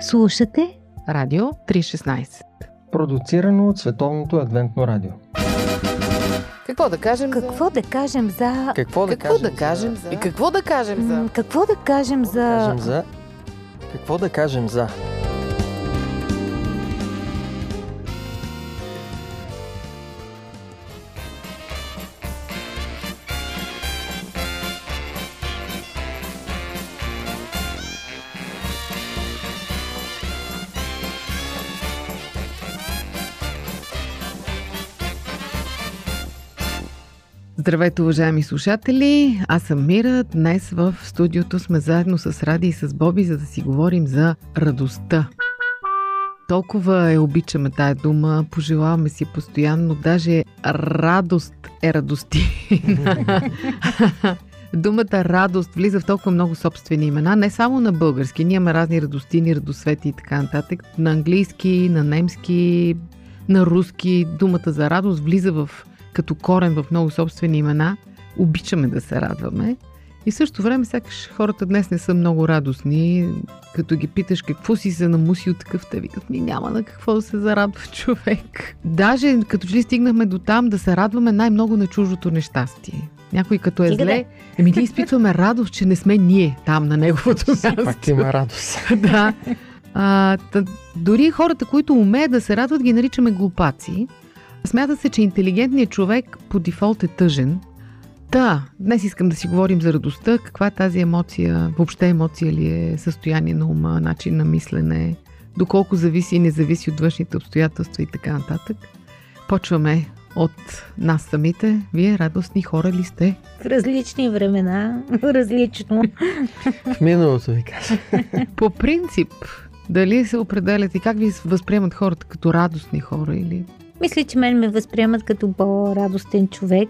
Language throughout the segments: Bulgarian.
Слушате Радио 316. Продуцирано от Световното адвентно радио. Какво да кажем Какво за... да кажем за... Какво да Какво кажем да кажем за... за... И какво да кажем за... Какво да кажем за... Кажем за... Какво да кажем за... Здравейте, уважаеми слушатели! Аз съм Мира. Днес в студиото сме заедно с Ради и с Боби, за да си говорим за радостта. Толкова е обичаме тая дума, пожелаваме си постоянно, даже радост е радостина. Думата радост влиза в толкова много собствени имена, не само на български. Ние имаме разни радостини, радосвети и така нататък. На английски, на немски, на руски. Думата за радост влиза в като корен в много собствени имена. Обичаме да се радваме. И в същото време, сякаш хората днес не са много радостни. Като ги питаш какво си се намусил такъв, те викат ми няма на какво да се зарадва човек. Даже като че ли стигнахме до там да се радваме най-много на чуждото нещастие. Някой като е зле, еми ние изпитваме радост, че не сме ние там на неговото място. пак има радост. да. А, та, дори хората, които умеят да се радват, ги наричаме глупаци. Смята се, че интелигентният човек по дефолт е тъжен. Да, днес искам да си говорим за радостта. Каква е тази емоция? Въобще емоция ли е? Състояние на ума, начин на мислене? Доколко зависи и не зависи от външните обстоятелства и така нататък. Почваме от нас самите. Вие радостни хора ли сте? В различни времена, различно. В миналото ви казвам. По принцип, дали се определят и как ви възприемат хората като радостни хора или Мисля, че мен ме възприемат като по-радостен човек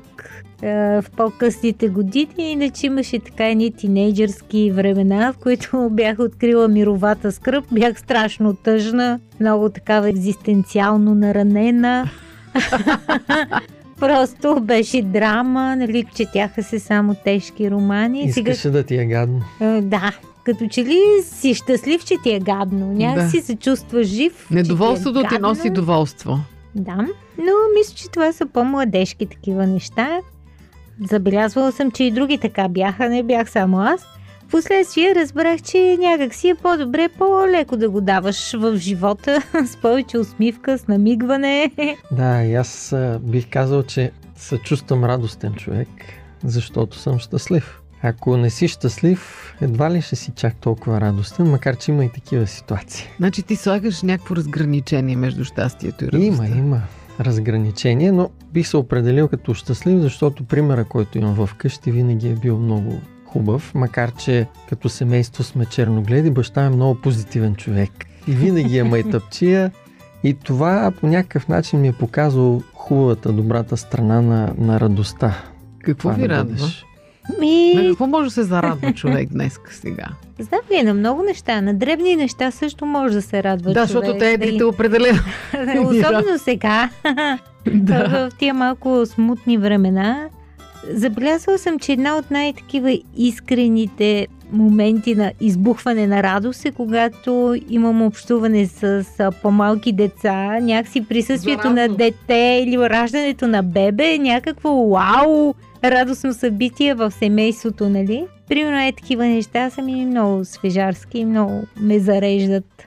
е, в по-късните години, иначе имаше така едни тинейджърски времена, в които бях открила мировата скръп, бях страшно тъжна, много такава екзистенциално наранена. Просто беше драма, нали, четяха се само тежки романи. Сега Искаше да ти е гадно. Е, Да, като че ли си щастлив, че ти е гадно. Някак Да. си се чувства жив. недоволството че ти е носи гадно. доволство. Да, но мисля, че това са по-младежки такива неща. Забелязвала съм, че и други така бяха, не бях само аз. Впоследствие разбрах, че някак си е по-добре, по-леко да го даваш в живота, с повече усмивка, с намигване. Да, и аз бих казал, че се чувствам радостен човек, защото съм щастлив. Ако не си щастлив, едва ли ще си чак толкова радостен, макар че има и такива ситуации. Значи ти слагаш някакво разграничение между щастието и радостта. Има, има разграничение, но бих се определил като щастлив, защото примера, който имам вкъщи, винаги е бил много хубав, макар че като семейство сме черногледи, баща е много позитивен човек и винаги е майтъпчия и това по някакъв начин ми е показал хубавата, добрата страна на, на радостта. Какво Това ви да радва? Ми, На какво може да се зарадва човек днес сега? знам ли, на много неща, на дребни неща също може да се радва да, човек. защото те да едрите определено. Особено сега, да. в тия малко смутни времена. Забелязала съм, че една от най-такива искрените моменти на избухване на радост е когато имам общуване с, по-малки деца, някакси присъствието на Заразно. дете или раждането на бебе е някакво вау, радостно събитие в семейството, нали? Примерно е такива неща са ми много свежарски много ме зареждат.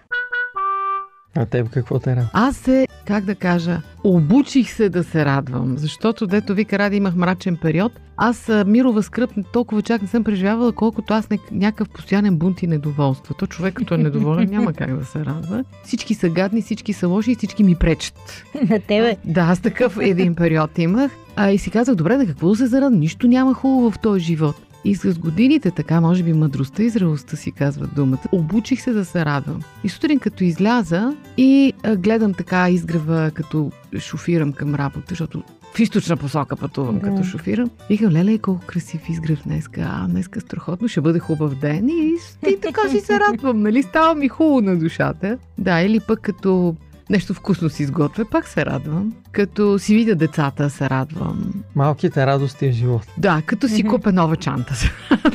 А теб какво те радва? Аз се, как да кажа, обучих се да се радвам, защото дето вика Ради имах мрачен период. Аз мирова скръп толкова чак не съм преживявала, колкото аз не, някакъв постоянен бунт и недоволство. То човек като е недоволен няма как да се радва. Всички са гадни, всички са лоши и всички ми пречат. на тебе. Да, аз такъв един период имах. А и си казах, добре, на какво да се зарадвам? Нищо няма хубаво в този живот. И с годините, така, може би мъдростта и зрелостта си казват думата, обучих се да се радвам. И сутрин като изляза и а, гледам така изгрева, като шофирам към работа, защото в източна посока пътувам, Да. като шофирам. Викам, леле, колко красив изгрев днеска. А, днеска страхотно, ще бъде хубав ден. И, и така си се радвам, нали? Става ми хубаво на душата. Да, или пък като нещо вкусно си изготвя, пак се радвам. Като си видя децата, се радвам. Малките радости в живота. Да, като си Мгм. купя нова чанта.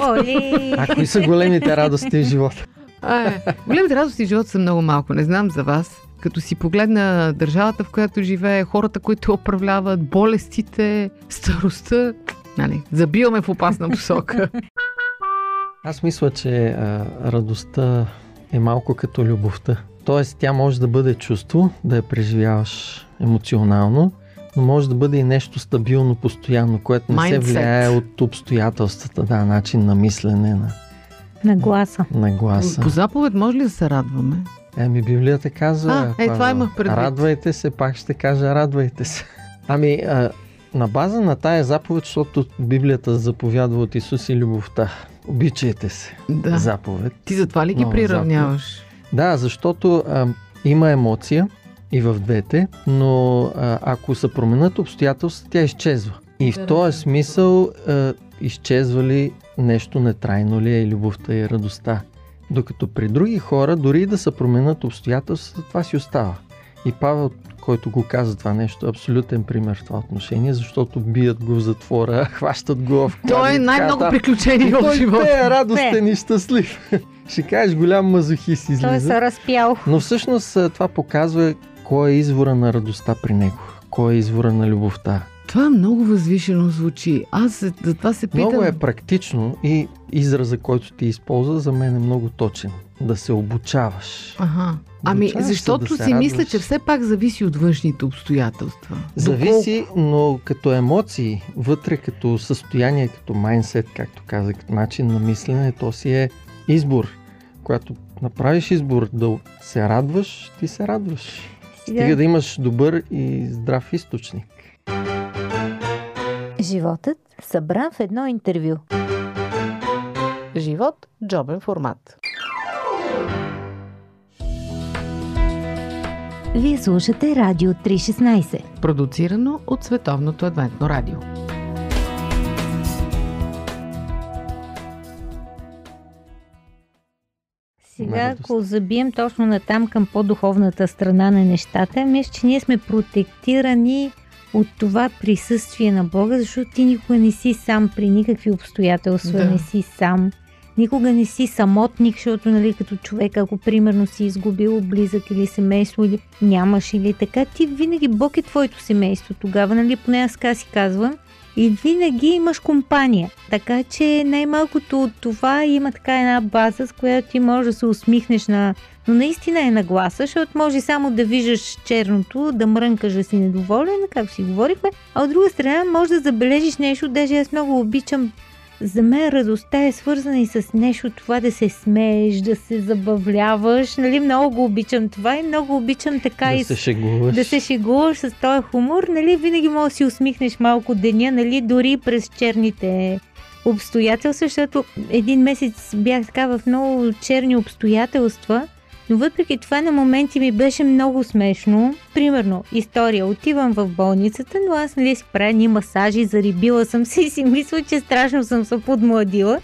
Оли! А кои са големите радости в живота? Е, големите радости в живота са много малко. Не знам за вас. Като си погледна държавата, в която живее, хората, които управляват, болестите, старостта, нали, забиваме в опасна посока. Аз мисля, че а, радостта е малко като любовта. Тоест, тя може да бъде чувство, да я преживяваш емоционално, но може да бъде и нещо стабилно, постоянно, което не Mindset. се влияе от обстоятелствата, да, начин на мислене, на, на гласа. На гласа. По заповед може ли да се радваме? Еми, Библията казва. А, е, това имах предвид. Радвайте се, пак ще кажа, радвайте се. Ами, а, на база на тая заповед, защото Библията заповядва от Исус и любовта. Обичайте се. Да. Заповед. Ти затова ли ги приравняваш? Да, защото а, има емоция и в двете, но а, ако се променят обстоятелства, тя изчезва. И в този смисъл а, изчезва ли нещо нетрайно ли е любовта и радостта. Докато при други хора, дори да се променят обстоятелствата, това си остава. И Павел, който го каза това нещо, е абсолютен пример в това отношение, защото бият го в затвора, хващат го в Той е най-много приключение в живота. Той е радостен и щастлив. Ще кажеш голям мазохист излиза. Той се разпял. Но всъщност това показва кой е извора на радостта при него. Кой е извора на любовта. Това много възвишено звучи. Аз за това се питам. Много е практично и израза, който ти използва, за мен е много точен. Да се обучаваш. Ага. Ами, защото да си радваш. мисля, че все пак зависи от външните обстоятелства. Зависи, Доколко... но като емоции, вътре като състояние, като майндсет, както казах, като начин на мислене, то си е избор. Когато направиш избор да се радваш, ти се радваш. Стига да имаш добър и здрав източник. Животът събран в едно интервю. Живот – джобен формат. Вие слушате Радио 316. Продуцирано от Световното адвентно радио. Сега, ако забием точно на там към по-духовната страна на нещата, мисля, че ние сме протектирани от това присъствие на Бога, защото ти никога не си сам при никакви обстоятелства, да. не си сам. Никога не си самотник, защото, нали, като човек, ако примерно си изгубил близък или семейство, или нямаш, или така, ти винаги Бог е твоето семейство тогава, нали, поне аз така си казвам и винаги имаш компания. Така че най-малкото от това има така една база, с която ти можеш да се усмихнеш на... Но наистина е нагласа, защото може само да виждаш черното, да мрънкаш да си недоволен, както си говорихме, а от друга страна може да забележиш нещо, даже аз много обичам за мен радостта е свързана и с нещо, това да се смееш, да се забавляваш. Нали, много го обичам това и много обичам така да и се шегуваш. да се шегуваш с този хумор. Нали, винаги можеш да си усмихнеш малко деня, нали, дори през черните обстоятелства, защото един месец бях така в много черни обстоятелства но въпреки това на моменти ми беше много смешно. Примерно, история. Отивам в болницата, но аз нали си правя ни масажи, зарибила съм се и си мисля, че страшно съм се подмладила.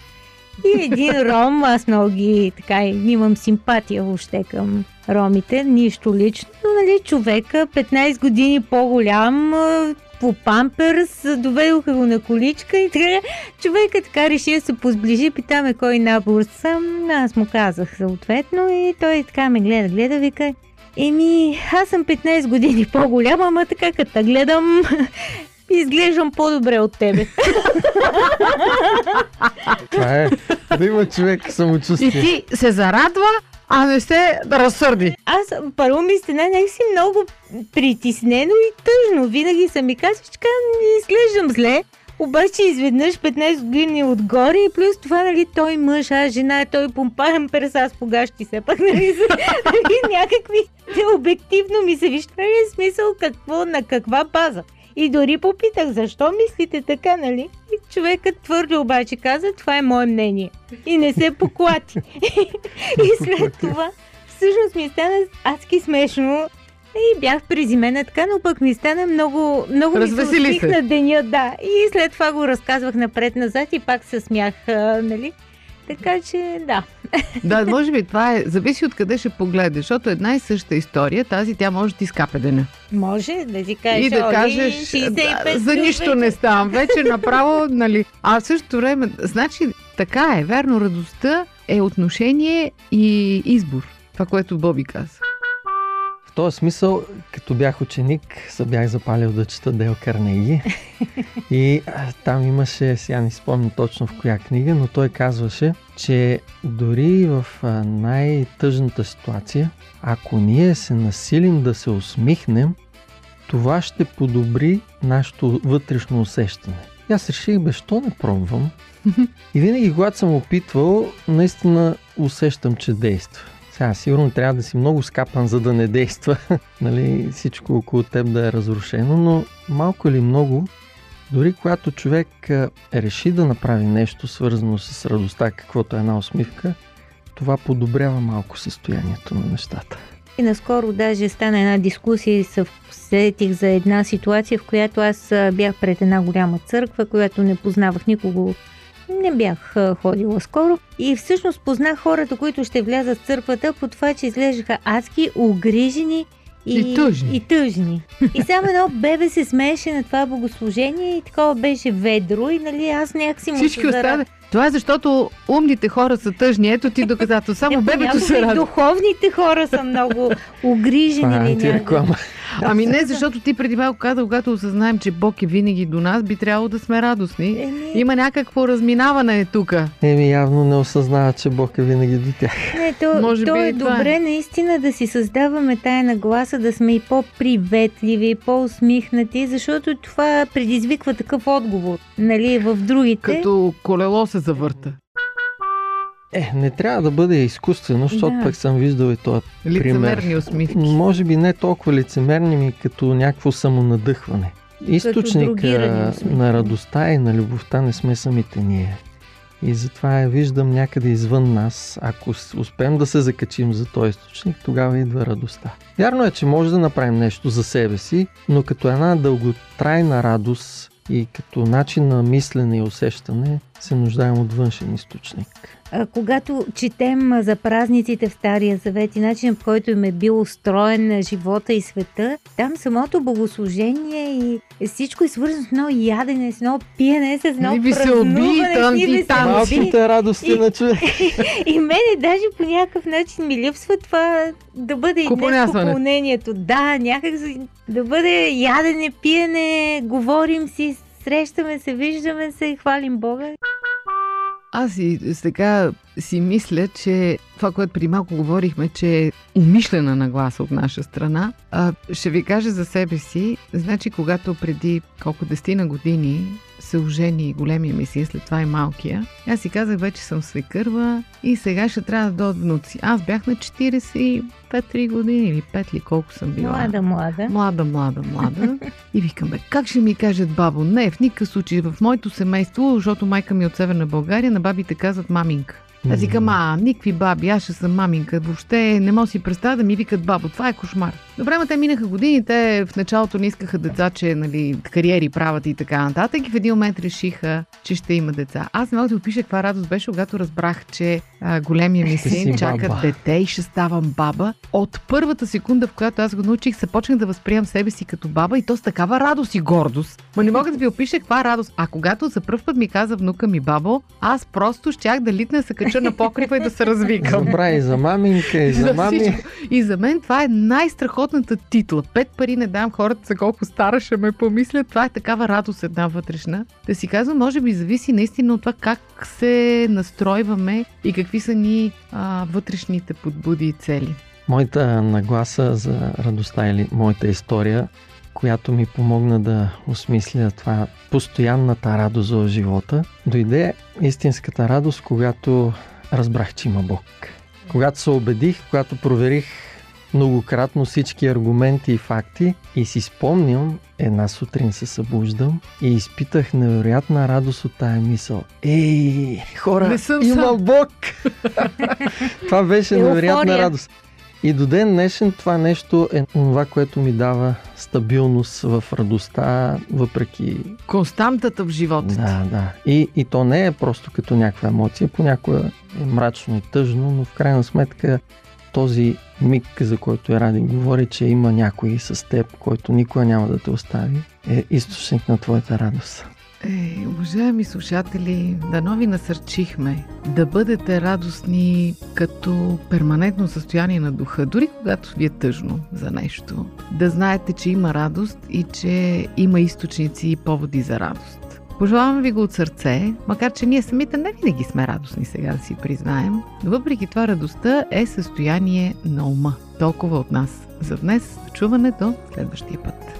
И един ром, аз много ги така имам симпатия въобще към ромите, нищо лично, но нали човека 15 години по-голям, по памперс, доведоха го на количка и така човека така реши да се позближи, питаме кой набор съм, аз му казах съответно и той така ме гледа, гледа, вика, Еми, аз съм 15 години по-голяма, ама така като гледам, изглеждам по-добре от тебе. Това е, да има човек самочувствие. И ти се зарадва, а не се разсърди. Аз първо ми стена някакси много притиснено и тъжно. Винаги съм ми казвал, че изглеждам зле. Обаче изведнъж 15 години отгоре и плюс това, нали, той мъж, а жена, той помпаем перса, аз погащи се пак, нали, нали, някакви, обективно ми се виж, това е смисъл какво, на каква база. И дори попитах, защо мислите така, нали? И човекът твърдо обаче каза, това е мое мнение. И не се поклати. и след това, всъщност ми стана адски смешно. И бях приземена така, но пък ми стана много, много Развесели ми се на деня, да. И след това го разказвах напред-назад и пак се смях, нали? Така че, да. Да, може би това е, зависи от къде ще погледнеш, защото една и съща история, тази тя може да ти скапе деня. Може да ти кажеш, и да кажеш, 65 да, за нищо не ставам вече направо, нали. А в същото време, значи, така е, верно, радостта е отношение и избор. Това, което Боби каза. В този смисъл, като бях ученик, се бях запалил да чета Дел Карнеги. И там имаше, сега не спомням точно в коя книга, но той казваше, че дори в най-тъжната ситуация, ако ние се насилим да се усмихнем, това ще подобри нашето вътрешно усещане. И аз реших, бе, що не пробвам? И винаги, когато съм опитвал, наистина усещам, че действа. Сега, сигурно трябва да си много скапан, за да не действа, нали, всичко около теб да е разрушено, но малко или много, дори когато човек реши да направи нещо свързано с радостта, каквото е една усмивка, това подобрява малко състоянието на нещата. И наскоро даже стана една дискусия и се сетих за една ситуация, в която аз бях пред една голяма църква, която не познавах никого не бях ходила скоро и всъщност познах хората, които ще влязат в църквата по това, че изглеждаха адски, огрижени и, и тъжни. И, тъжни. и само едно бебе се смееше на това богослужение и такова беше ведро и нали аз някакси му Всички останали. Това е защото умните хора са тъжни. Ето ти доказателство. Само е, бебето се радва. Духовните хора са много огрижени. Това е реклама. Ами не, защото ти преди малко каза, когато осъзнаем, че Бог е винаги до нас, би трябвало да сме радостни. Еми... Има някакво разминаване тук. Еми явно не осъзнава, че Бог е винаги до тях. Не, то, Може то би е добре е. наистина да си създаваме тая нагласа, да сме и по-приветливи, по-усмихнати, защото това предизвиква такъв отговор, нали, в другите. Като колело се завърта. Е, не трябва да бъде изкуствено, защото да. пък съм виждал и този Лицемерни усмивки. Може би не толкова лицемерни, ми като някакво самонадъхване. Източник на радостта и на любовта не сме самите ние. И затова я виждам някъде извън нас. Ако успеем да се закачим за този източник, тогава идва радостта. Вярно е, че може да направим нещо за себе си, но като една дълготрайна радост и като начин на мислене и усещане се нуждаем от външен източник когато четем за празниците в Стария Завет и начин по който им е бил устроен живота и света, там самото богослужение и всичко е свързано с едно ядене, с едно пиене, с едно би се уби, там ти там. Малките радости на човек. И, мене даже по някакъв начин ми липсва това да бъде и поклонението. Да, някак да бъде ядене, пиене, говорим си, срещаме се, виждаме се и хвалим Бога. Аз и сега си мисля, че това, което при малко говорихме, че е умишлена нагласа от наша страна, а, ще ви кажа за себе си. Значи, когато преди колко дестина години се ожени големия ми син, след това и малкия. Аз си казах, вече съм свекърва и сега ще трябва да дойдат внуци. Аз бях на 45-3 години или 5 ли колко съм била. Млада, млада. Млада, млада, млада. и викам, бе, как ще ми кажат бабо? Не, в никакъв случай. В моето семейство, защото майка ми е от Северна България, на бабите казват маминка. Аз викам, а, никакви баби, аз ще съм маминка. Въобще не мога си представя да ми викат бабо. Това е кошмар. Добре, ма те минаха години, те в началото не искаха деца, че нали, кариери правят и така нататък. И в един момент решиха, че ще има деца. Аз не мога да опиша каква радост беше, когато разбрах, че а, големия ми син чака баба. дете и ще ставам баба. От първата секунда, в която аз го научих, се почнах да възприемам себе си като баба и то с такава радост и гордост. Ма не мога да ви опиша каква радост. А когато за първ път ми каза внука ми бабо, аз просто щях да литна, се кача на покрива и да се развикам. Добра и за маминка, и за, за мами. И за мен това е най-страхотната титла. Пет пари не дам хората за колко стара ще ме помислят. Това е такава радост една вътрешна. Да си казвам, може би зависи наистина от това как се настройваме и какви са ни а, вътрешните подбуди и цели. Моята нагласа за радостта или моята история която ми помогна да осмисля това постоянната радост в живота, дойде истинската радост, когато разбрах, че има Бог. Когато се убедих, когато проверих многократно всички аргументи и факти и си спомням, една сутрин се събуждам и изпитах невероятна радост от тая мисъл. Ей, хора, Не съм има сам. Бог! това беше невероятна радост. И до ден днешен това нещо е това, което ми дава стабилност в радостта, въпреки... Константата в живота. Да, да. И, и то не е просто като някаква емоция, понякога е мрачно и тъжно, но в крайна сметка този миг, за който е Ради говори, че има някой с теб, който никога няма да те остави, е източник на твоята радост. Е, уважаеми слушатели, дано ви насърчихме да бъдете радостни като перманентно състояние на духа, дори когато ви е тъжно за нещо. Да знаете, че има радост и че има източници и поводи за радост. Пожелавам ви го от сърце, макар че ние самите не винаги сме радостни сега да си признаем. Въпреки това радостта е състояние на ума. Толкова от нас. За днес чуване до следващия път.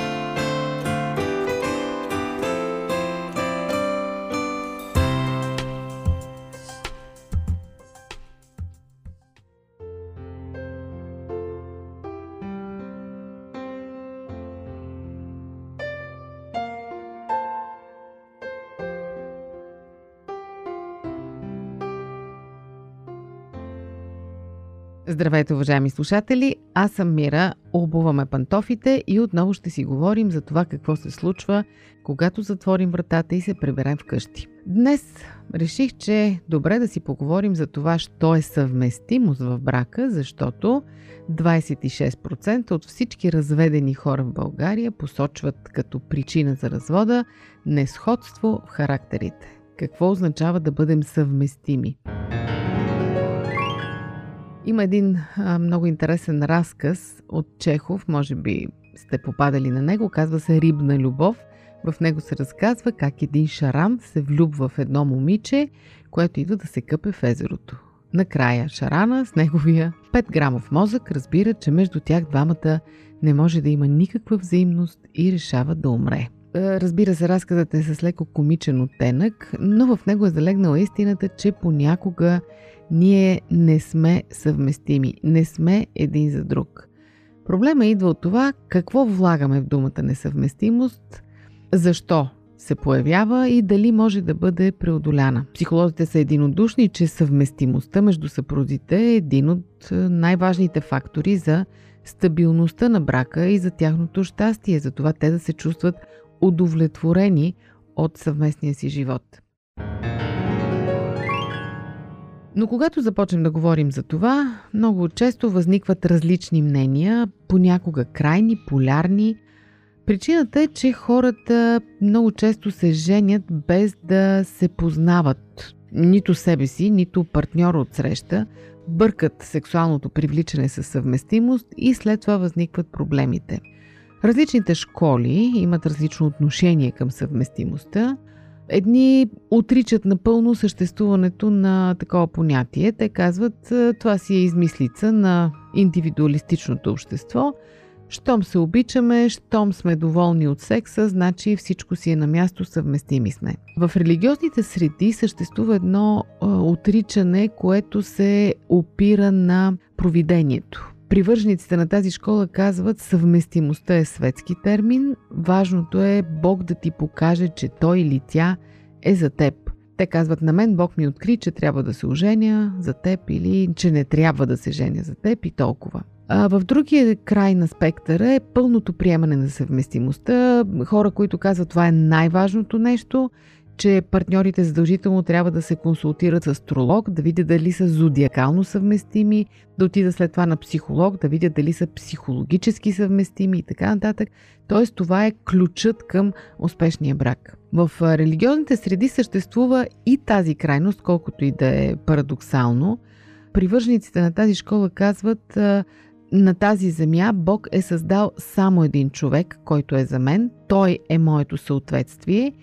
Здравейте, уважаеми слушатели! Аз съм Мира, обуваме пантофите и отново ще си говорим за това какво се случва, когато затворим вратата и се приберем вкъщи. Днес реших, че е добре да си поговорим за това, що е съвместимост в брака, защото 26% от всички разведени хора в България посочват като причина за развода несходство в характерите. Какво означава да бъдем съвместими? Има един а, много интересен разказ от Чехов, може би сте попадали на него, казва се Рибна любов. В него се разказва как един шаран се влюбва в едно момиче, което идва да се къпе в езерото. Накрая Шарана с неговия 5 грамов мозък разбира, че между тях двамата не може да има никаква взаимност и решава да умре. Разбира се, разказът е с леко комичен оттенък, но в него е залегнала истината, че понякога ние не сме съвместими, не сме един за друг. Проблема идва от това какво влагаме в думата несъвместимост, защо се появява и дали може да бъде преодоляна. Психолозите са единодушни, че съвместимостта между съпрузите е един от най-важните фактори за стабилността на брака и за тяхното щастие, за това те да се чувстват удовлетворени от съвместния си живот. Но когато започнем да говорим за това, много често възникват различни мнения, понякога крайни, полярни. Причината е, че хората много често се женят без да се познават нито себе си, нито партньора от среща, бъркат сексуалното привличане със съвместимост и след това възникват проблемите. Различните школи имат различно отношение към съвместимостта – Едни отричат напълно съществуването на такова понятие. Те казват, «Е, това си е измислица на индивидуалистичното общество. Щом се обичаме, щом сме доволни от секса, значи всичко си е на място, съвместими сме. В религиозните среди съществува едно а, отричане, което се опира на провидението. Привържениците на тази школа казват, съвместимостта е светски термин, важното е Бог да ти покаже, че той или тя е за теб. Те казват, на мен Бог ми откри, че трябва да се оженя за теб или че не трябва да се женя за теб и толкова. А в другия край на спектъра е пълното приемане на съвместимостта. Хора, които казват това е най-важното нещо че партньорите задължително трябва да се консултират с астролог, да видят дали са зодиакално съвместими, да отида след това на психолог, да видят дали са психологически съвместими и така нататък. Тоест това е ключът към успешния брак. В религиозните среди съществува и тази крайност, колкото и да е парадоксално. Привържениците на тази школа казват, на тази земя Бог е създал само един човек, който е за мен. Той е моето съответствие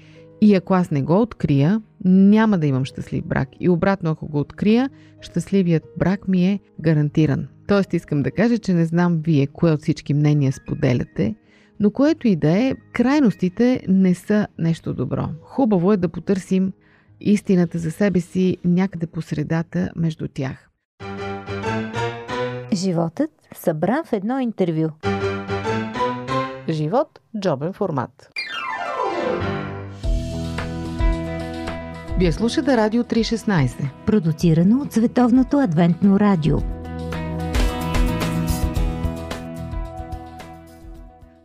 и ако аз не го открия, няма да имам щастлив брак. И обратно, ако го открия, щастливият брак ми е гарантиран. Тоест искам да кажа, че не знам вие кое от всички мнения споделяте, но което и да е, крайностите не са нещо добро. Хубаво е да потърсим истината за себе си някъде по средата между тях. Животът събран в едно интервю. Живот – джобен формат. Вие слушате Радио 316. Продуцирано от Световното адвентно радио.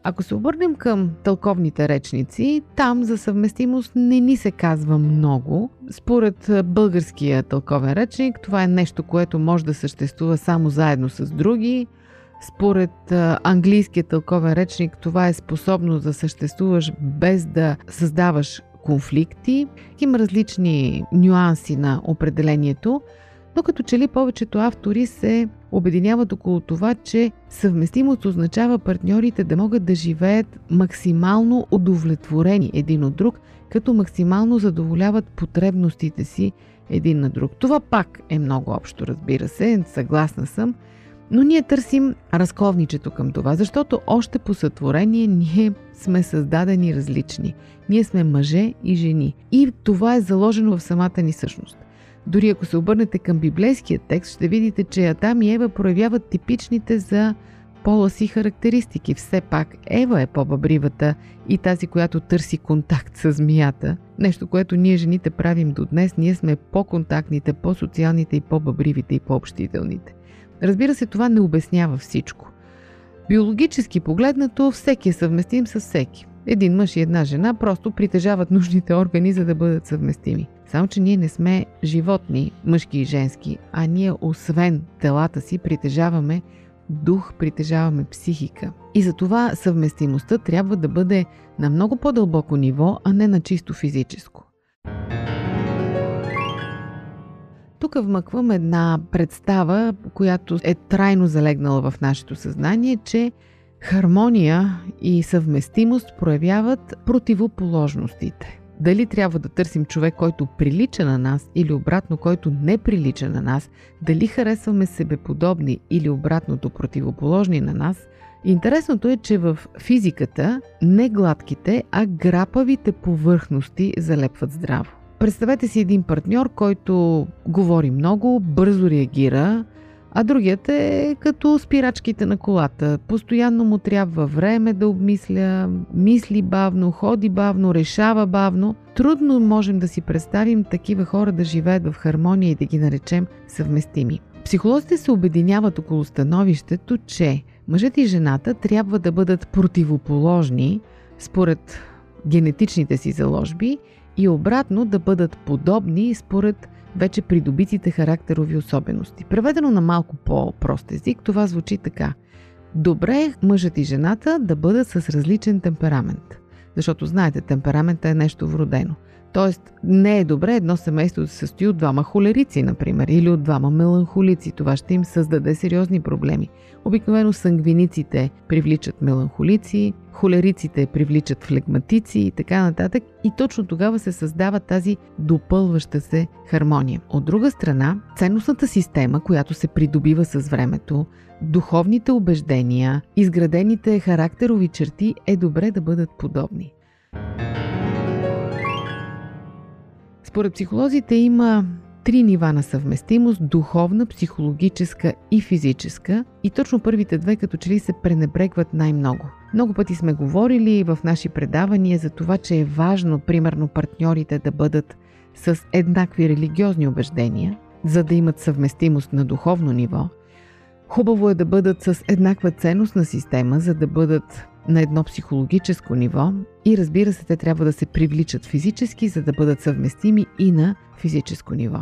Ако се обърнем към тълковните речници, там за съвместимост не ни се казва много. Според българския тълковен речник, това е нещо, което може да съществува само заедно с други. Според английския тълковен речник, това е способно да съществуваш без да създаваш конфликти. Има различни нюанси на определението, но като че ли повечето автори се обединяват около това, че съвместимост означава партньорите да могат да живеят максимално удовлетворени един от друг, като максимално задоволяват потребностите си един на друг. Това пак е много общо, разбира се, съгласна съм, но ние търсим разковничето към това, защото още по сътворение ние сме създадени различни. Ние сме мъже и жени. И това е заложено в самата ни същност. Дори ако се обърнете към библейския текст, ще видите, че Адам и Ева проявяват типичните за пола си характеристики. Все пак Ева е по-бъбривата и тази, която търси контакт с змията. Нещо, което ние жените правим до днес. Ние сме по-контактните, по-социалните и по-бъбривите и по-общителните. Разбира се, това не обяснява всичко. Биологически погледнато, всеки е съвместим с всеки. Един мъж и една жена просто притежават нужните органи, за да бъдат съвместими. Само, че ние не сме животни, мъжки и женски, а ние освен телата си притежаваме дух, притежаваме психика. И затова съвместимостта трябва да бъде на много по-дълбоко ниво, а не на чисто физическо. Тук вмъквам една представа, която е трайно залегнала в нашето съзнание, че хармония и съвместимост проявяват противоположностите. Дали трябва да търсим човек, който прилича на нас или обратно, който не прилича на нас, дали харесваме себеподобни или обратното противоположни на нас, Интересното е, че в физиката не гладките, а грапавите повърхности залепват здраво. Представете си един партньор, който говори много, бързо реагира, а другият е като спирачките на колата. Постоянно му трябва време да обмисля, мисли бавно, ходи бавно, решава бавно. Трудно можем да си представим такива хора да живеят в хармония и да ги наречем съвместими. Психолозите се обединяват около становището, че мъжът и жената трябва да бъдат противоположни според генетичните си заложби и обратно да бъдат подобни според вече придобитите характерови особености. Преведено на малко по-прост език, това звучи така. Добре е мъжът и жената да бъдат с различен темперамент. Защото, знаете, темперамента е нещо вродено. Тоест, не е добре едно семейство да се състои от двама холерици, например, или от двама меланхолици. Това ще им създаде сериозни проблеми. Обикновено сангвиниците привличат меланхолици, холериците привличат флегматици и така нататък. И точно тогава се създава тази допълваща се хармония. От друга страна, ценностната система, която се придобива с времето, духовните убеждения, изградените характерови черти е добре да бъдат подобни. Според психолозите има три нива на съвместимост духовна, психологическа и физическа. И точно първите две като че ли се пренебрегват най-много. Много пъти сме говорили в наши предавания за това, че е важно, примерно, партньорите да бъдат с еднакви религиозни убеждения, за да имат съвместимост на духовно ниво. Хубаво е да бъдат с еднаква ценност на система, за да бъдат на едно психологическо ниво и разбира се, те трябва да се привличат физически, за да бъдат съвместими и на физическо ниво.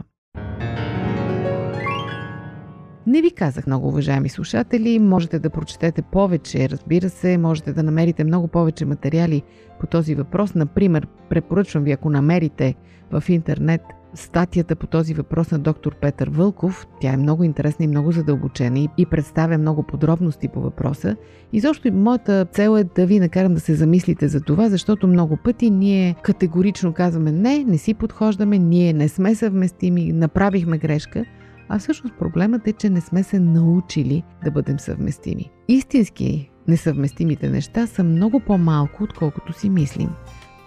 Не ви казах много, уважаеми слушатели. Можете да прочетете повече, разбира се, можете да намерите много повече материали по този въпрос. Например, препоръчвам ви, ако намерите в интернет статията по този въпрос на доктор Петър Вълков. Тя е много интересна и много задълбочена и представя много подробности по въпроса. И защо моята цел е да ви накарам да се замислите за това, защото много пъти ние категорично казваме не, не си подхождаме, ние не сме съвместими, направихме грешка. А всъщност проблемът е, че не сме се научили да бъдем съвместими. Истински несъвместимите неща са много по-малко, отколкото си мислим.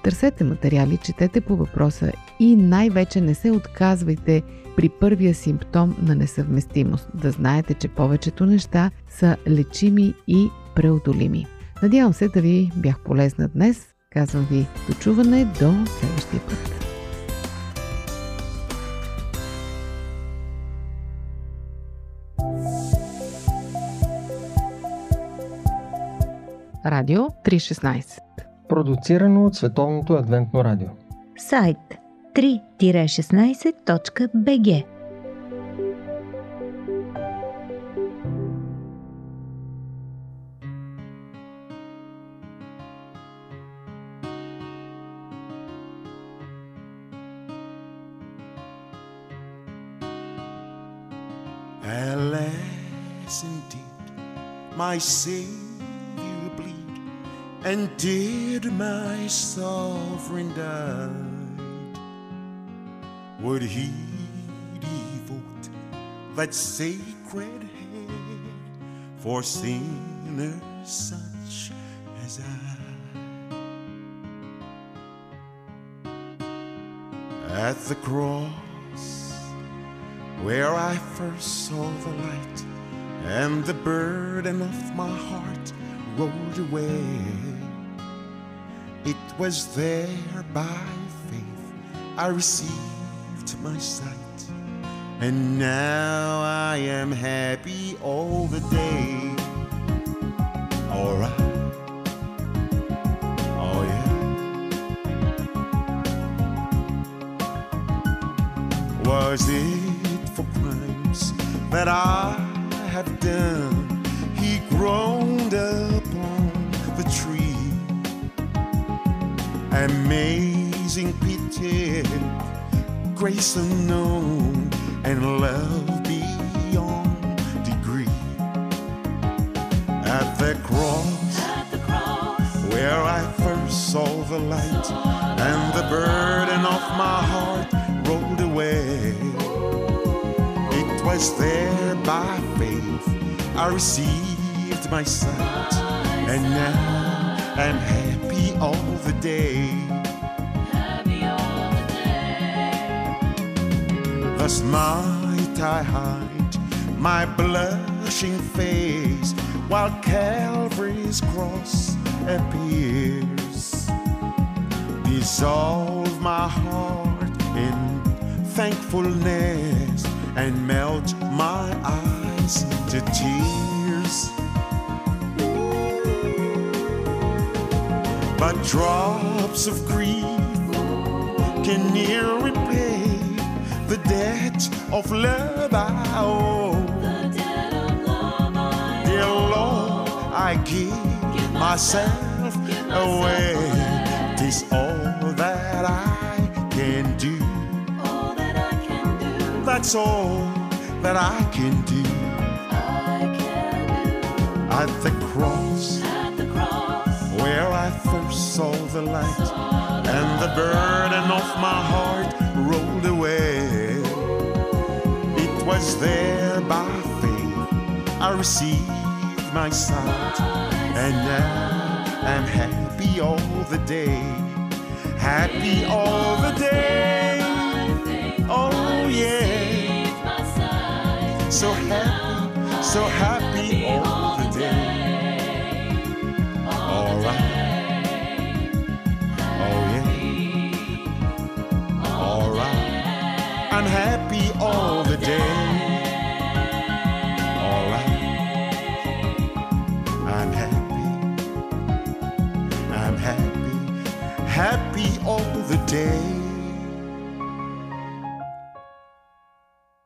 Търсете материали, четете по въпроса и най-вече не се отказвайте при първия симптом на несъвместимост. Да знаете, че повечето неща са лечими и преодолими. Надявам се да ви бях полезна днес. Казвам ви дочуване до следващия път. Радио 316 Продуцирано от Световното адвентно радио. Сайт 3-16.bg Alas, indeed, my Savior and did my sovereign die, Would he devote that sacred head for sinners such as I? At the cross where I first saw the light, and the burden of my heart rolled away. Was there by faith I received my sight, and now I am happy all the day. Alright. Oh, yeah. Was it for crimes that I have done? He groaned Amazing pity, grace unknown, and love beyond degree. At the cross, At the cross, where I first saw the light, and the burden of my heart rolled away. It was there by faith I received my sight, and now I'm happy the day. happy all the day. Thus might I hide my blushing face while Calvary's cross appears. Dissolve my heart in thankfulness and melt my eyes to tears. But drops of grief can near repay the debt of love I owe. Dear Lord, I give myself away. Tis all that I can do. all that I can do, That's all that I can do. I can do. At the saw the light, and the burden of my heart rolled away. It was there by faith I received my sight, and now I'm happy all the day. Happy all the day. Oh, yeah. So happy, so happy all the day. I'm happy all the day. Alright, I'm happy. I'm happy, happy all the day.